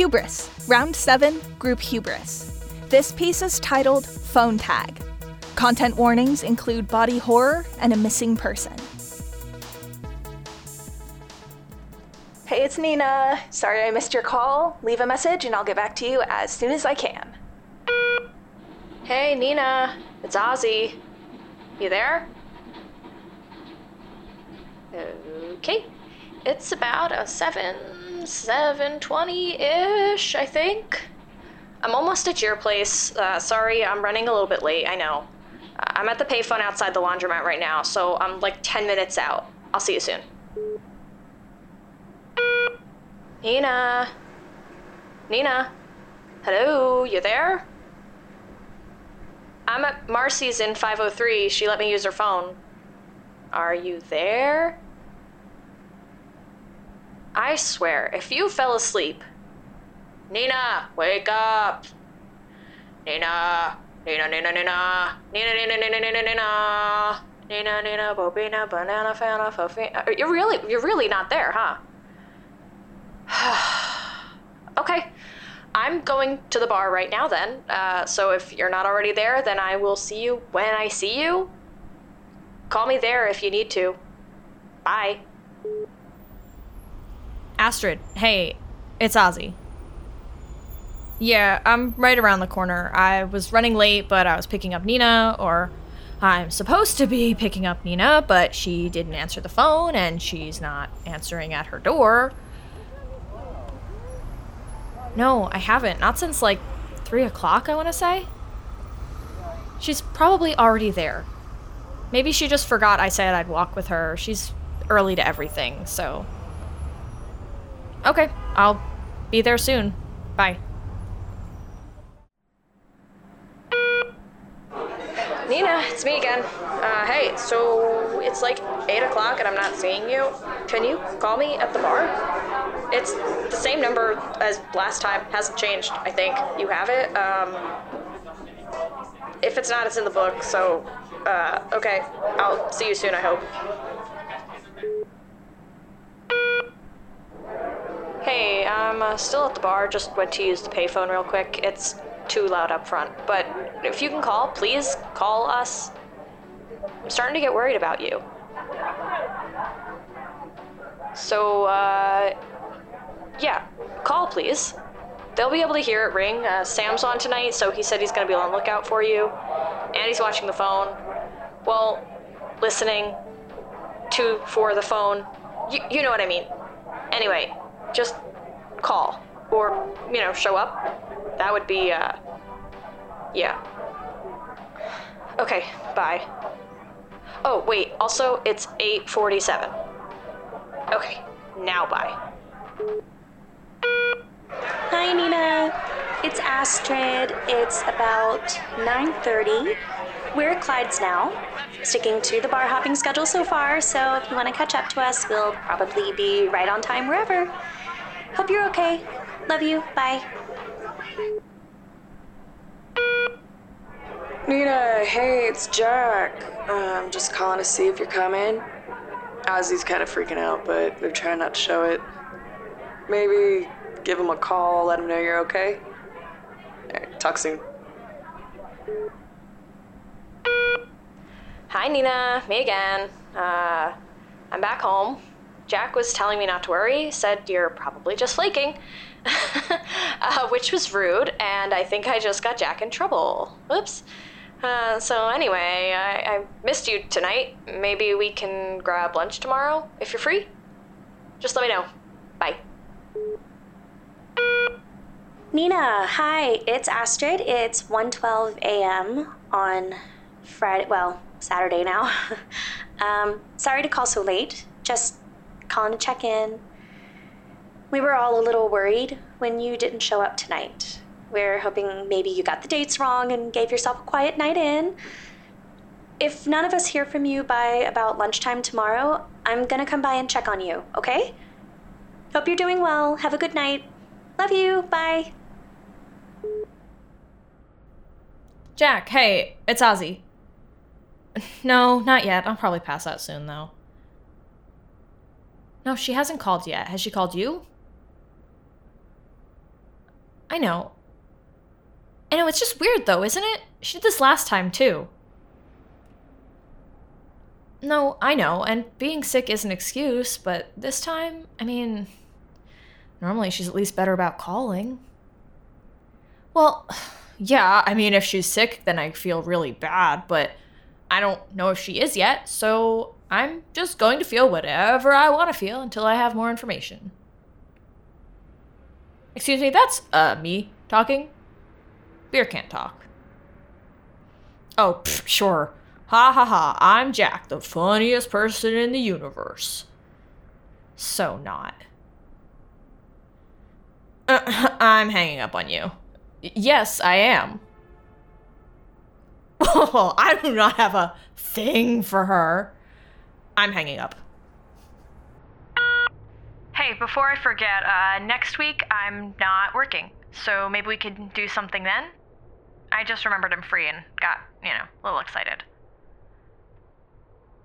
Hubris, Round 7, Group Hubris. This piece is titled Phone Tag. Content warnings include body horror and a missing person. Hey, it's Nina. Sorry I missed your call. Leave a message and I'll get back to you as soon as I can. Hey, Nina. It's Ozzy. You there? Okay. It's about a 7, 7.20-ish, I think. I'm almost at your place. Uh, sorry, I'm running a little bit late, I know. Uh, I'm at the payphone outside the laundromat right now, so I'm like 10 minutes out. I'll see you soon. Nina? Nina? Hello, you there? I'm at Marcy's in 503. She let me use her phone. Are you there? I swear, if you fell asleep. Nina, wake up! Nina, Nina, Nina, Nina, Nina, Nina, Nina, Nina, Nina, Nina, Nina, Bobina, Banana, Fana, Fofina. You're really, you're really not there, huh? okay, I'm going to the bar right now then. Uh, so if you're not already there, then I will see you when I see you. Call me there if you need to. Bye. Astrid, hey, it's Ozzy. Yeah, I'm right around the corner. I was running late, but I was picking up Nina, or I'm supposed to be picking up Nina, but she didn't answer the phone and she's not answering at her door. No, I haven't. Not since like 3 o'clock, I want to say. She's probably already there. Maybe she just forgot I said I'd walk with her. She's early to everything, so Okay, I'll be there soon. Bye. Nina, it's me again. Uh, hey, so it's like 8 o'clock and I'm not seeing you. Can you call me at the bar? It's the same number as last time, hasn't changed, I think. You have it? Um, if it's not, it's in the book, so, uh, okay. I'll see you soon, I hope. Hey, I'm uh, still at the bar. Just went to use the payphone real quick. It's too loud up front. But if you can call, please call us. I'm starting to get worried about you. So, uh, yeah, call please. They'll be able to hear it ring. Uh, Sam's on tonight, so he said he's to be on lookout for you. And he's watching the phone. Well, listening to for the phone. You, you know what I mean. Anyway, just call or you know show up that would be uh yeah okay bye oh wait also it's 847 okay now bye Hi Nina, it's Astrid. It's about 9:30. We're at Clyde's now, sticking to the bar hopping schedule so far. So if you want to catch up to us, we'll probably be right on time wherever. Hope you're okay. Love you. Bye. Nina, hey, it's Jack. Uh, I'm just calling to see if you're coming. Ozzy's kind of freaking out, but they're trying not to show it. Maybe give him a call, let him know you're okay. Alright, talk soon. hi nina me again uh i'm back home jack was telling me not to worry said you're probably just flaking uh, which was rude and i think i just got jack in trouble whoops uh, so anyway I, I missed you tonight maybe we can grab lunch tomorrow if you're free just let me know bye Nina, hi. It's Astrid. It's 1:12 a.m. on Friday, well, Saturday now. um, sorry to call so late. Just calling to check in. We were all a little worried when you didn't show up tonight. We're hoping maybe you got the dates wrong and gave yourself a quiet night in. If none of us hear from you by about lunchtime tomorrow, I'm gonna come by and check on you, okay? Hope you're doing well. Have a good night. Love you. Bye. Jack, hey, it's Ozzy. No, not yet. I'll probably pass out soon, though. No, she hasn't called yet. Has she called you? I know. I know, it's just weird though, isn't it? She did this last time too. No, I know, and being sick is an excuse, but this time, I mean, normally she's at least better about calling. Well, yeah, I mean, if she's sick, then I feel really bad, but I don't know if she is yet, so I'm just going to feel whatever I want to feel until I have more information. Excuse me, that's, uh, me talking? Beer can't talk. Oh, pff, sure. Ha ha ha, I'm Jack, the funniest person in the universe. So not. Uh, I'm hanging up on you. Yes, I am. Oh, I do not have a thing for her. I'm hanging up. Hey, before I forget, uh, next week I'm not working, so maybe we could do something then? I just remembered I'm free and got, you know, a little excited.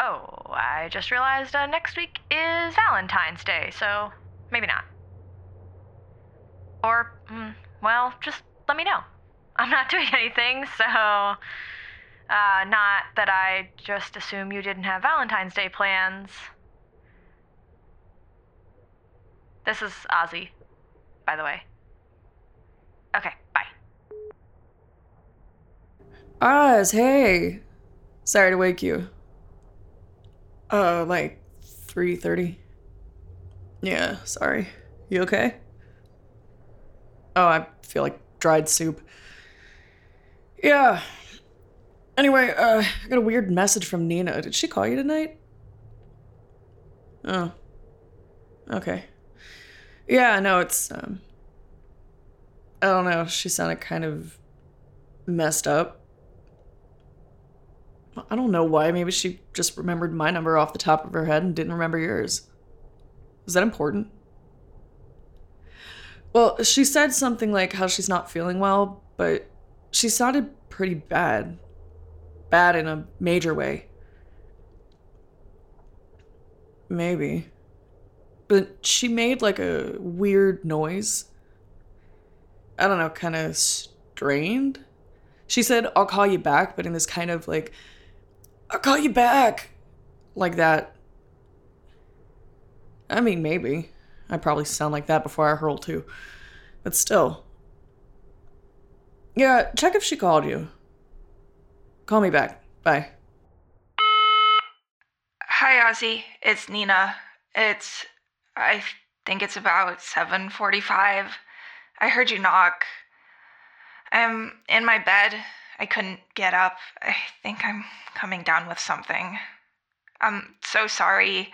Oh, I just realized uh, next week is Valentine's Day, so maybe not. Or, mm, well, just let me know. I'm not doing anything, so. Uh, not that I just assume you didn't have Valentine's Day plans. This is Ozzy, by the way. Okay, bye. Oz, hey. Sorry to wake you. Uh, like 3:30. Yeah, sorry. You okay? Oh, I feel like dried soup. Yeah. Anyway, uh, I got a weird message from Nina. Did she call you tonight? Oh. Okay. Yeah, no, it's um I don't know, she sounded kind of messed up. I don't know why. Maybe she just remembered my number off the top of her head and didn't remember yours. Is that important? Well, she said something like how she's not feeling well, but she sounded pretty bad. Bad in a major way. Maybe. But she made like a weird noise. I don't know, kind of strained. She said, I'll call you back, but in this kind of like, I'll call you back. Like that. I mean, maybe. I probably sound like that before I hurl too. But still. Yeah, check if she called you. Call me back. Bye. Hi, Ozzy. It's Nina. It's. I think it's about 7:45. I heard you knock. I'm in my bed. I couldn't get up. I think I'm coming down with something. I'm so sorry.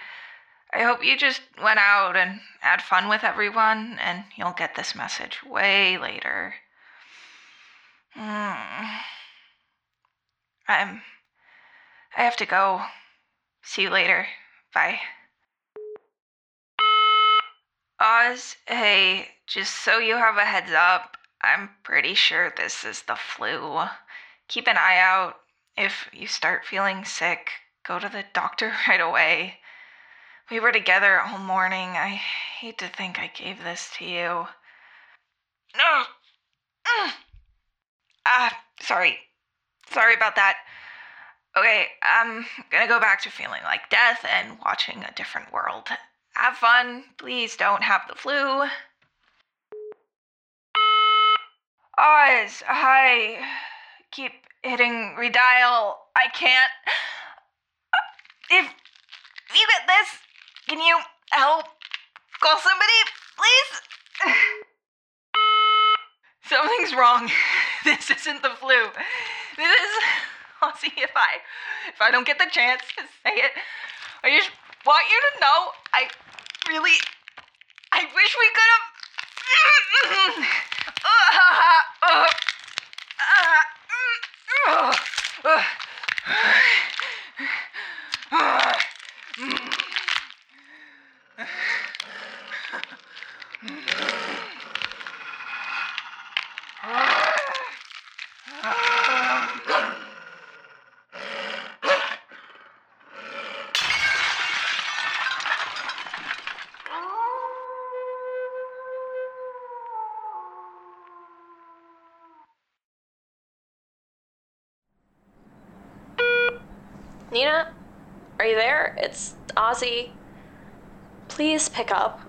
I hope you just went out and had fun with everyone, and you'll get this message way later. Mm. I'm. I have to go. See you later. Bye. Oz, hey, just so you have a heads up, I'm pretty sure this is the flu. Keep an eye out. If you start feeling sick, go to the doctor right away. We were together all morning. I hate to think I gave this to you. No. Ah, sorry. Sorry about that. Okay, I'm gonna go back to feeling like death and watching a different world. Have fun. Please don't have the flu. Oz, hi. Keep hitting redial. I can't. If you get this, can you help? Call somebody, please? Something's wrong. This isn't the flu. This is. I'll see if I, if I don't get the chance to say it. I just want you to know. I really. I wish we could have. Uh, uh, uh, are you there? It's Ozzy. Please pick up.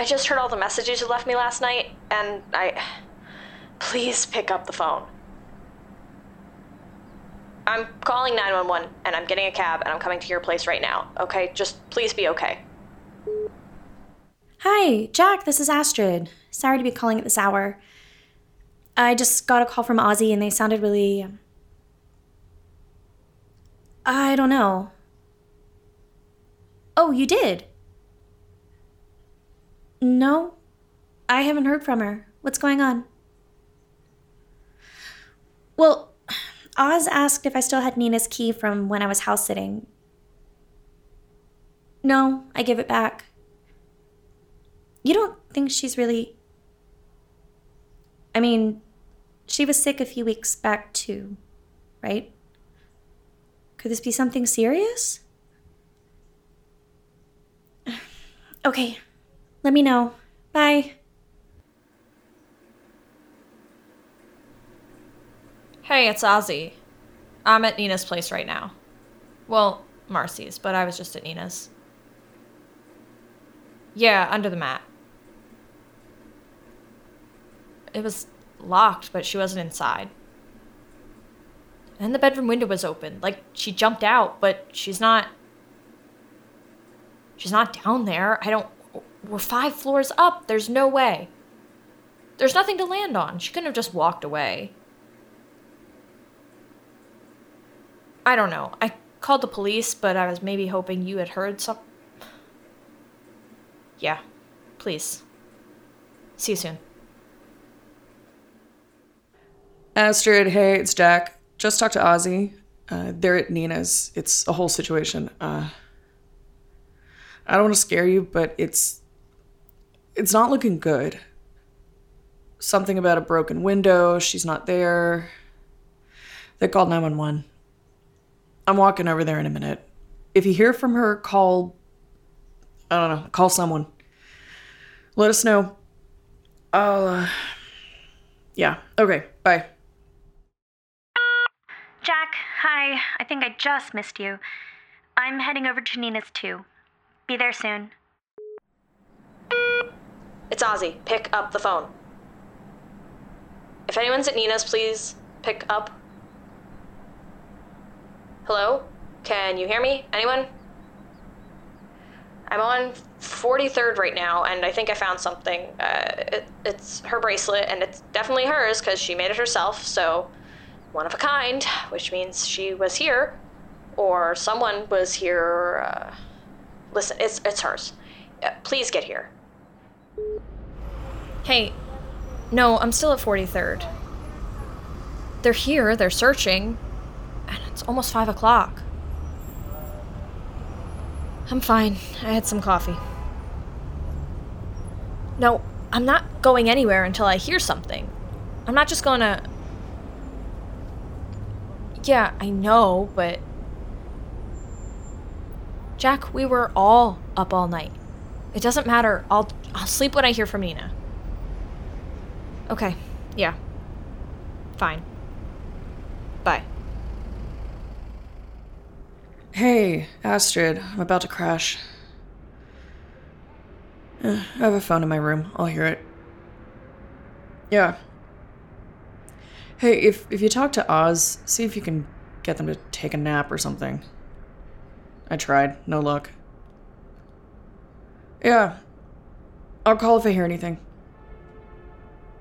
I just heard all the messages you left me last night, and I. Please pick up the phone. I'm calling 911 and I'm getting a cab and I'm coming to your place right now, okay? Just please be okay. Hi, Jack, this is Astrid. Sorry to be calling at this hour. I just got a call from Ozzy and they sounded really. I don't know. Oh, you did? No, I haven't heard from her. What's going on? Well, Oz asked if I still had Nina's key from when I was house sitting. No, I gave it back. You don't think she's really. I mean, she was sick a few weeks back too, right? Could this be something serious? Okay, let me know. Bye. Hey, it's Ozzy. I'm at Nina's place right now. Well, Marcy's, but I was just at Nina's. Yeah, under the mat. It was locked, but she wasn't inside. And the bedroom window was open. Like, she jumped out, but she's not. She's not down there. I don't. We're five floors up. There's no way. There's nothing to land on. She couldn't have just walked away. I don't know. I called the police, but I was maybe hoping you had heard some. Yeah, please. See you soon. Astrid, hey, it's Jack. Just talked to Ozzy. Uh, they're at Nina's. It's a whole situation. Uh, I don't want to scare you, but it's it's not looking good. Something about a broken window. She's not there. They called 911. I'm walking over there in a minute. If you hear from her, call. I don't know. Call someone. Let us know. I'll. Uh, yeah. Okay. Bye. Hi. I think I just missed you. I'm heading over to Nina's too. Be there soon. It's Ozzy. Pick up the phone. If anyone's at Nina's, please pick up. Hello? Can you hear me? Anyone? I'm on 43rd right now, and I think I found something. Uh, it, it's her bracelet, and it's definitely hers because she made it herself, so one of a kind, which means she was here, or someone was here. Uh, listen, it's, it's hers. Uh, please get here. Hey, no, I'm still at 43rd. They're here, they're searching, and it's almost 5 o'clock. I'm fine. I had some coffee. No, I'm not going anywhere until I hear something. I'm not just gonna. Yeah, I know, but. Jack, we were all up all night. It doesn't matter. I'll I'll sleep when I hear from Nina. Okay. Yeah. Fine. Bye. Hey, Astrid. I'm about to crash. Eh, I have a phone in my room. I'll hear it. Yeah. Hey, if if you talk to Oz, see if you can get them to take a nap or something. I tried. No luck. Yeah. I'll call if I hear anything.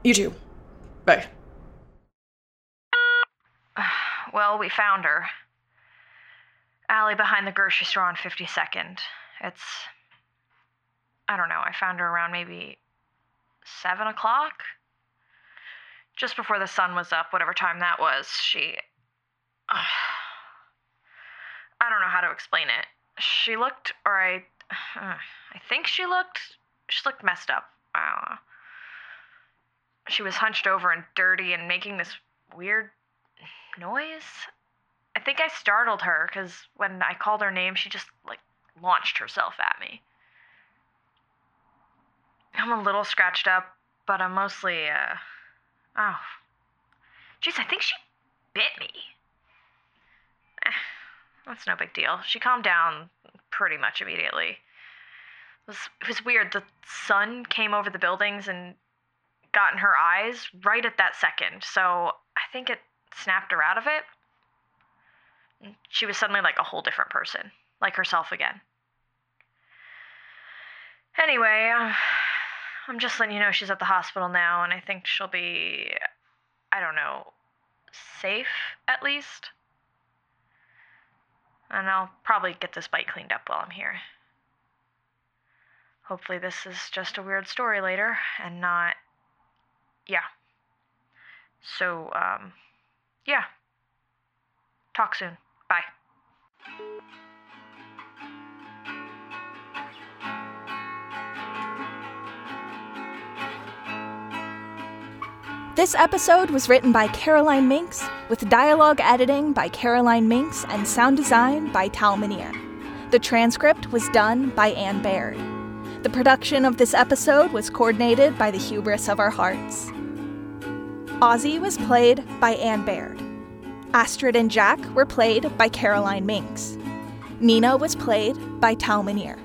You too. Bye. Well, we found her. Alley behind the grocery store on 52nd. It's. I don't know, I found her around maybe 7 o'clock? Just before the sun was up, whatever time that was, she. I don't know how to explain it. She looked, or I. I think she looked. She looked messed up. I. She was hunched over and dirty and making this weird noise. I think I startled her because when I called her name, she just like launched herself at me. I'm a little scratched up, but I'm mostly, uh, oh. Jeez, I think she bit me. Eh, that's no big deal. She calmed down pretty much immediately. It was, it was weird. The sun came over the buildings and got in her eyes right at that second, so I think it snapped her out of it. She was suddenly like a whole different person, like herself again. Anyway, uh, I'm just letting you know she's at the hospital now, and I think she'll be, I don't know, safe at least. And I'll probably get this bite cleaned up while I'm here. Hopefully, this is just a weird story later and not. Yeah. So, um, yeah. Talk soon. Bye. This episode was written by Caroline Mincks, with dialogue editing by Caroline Mincks and sound design by Tal Minear. The transcript was done by Anne Baird. The production of this episode was coordinated by the hubris of our hearts. Ozzy was played by Anne Baird. Astrid and Jack were played by Caroline Mincks. Nina was played by Tal Minear.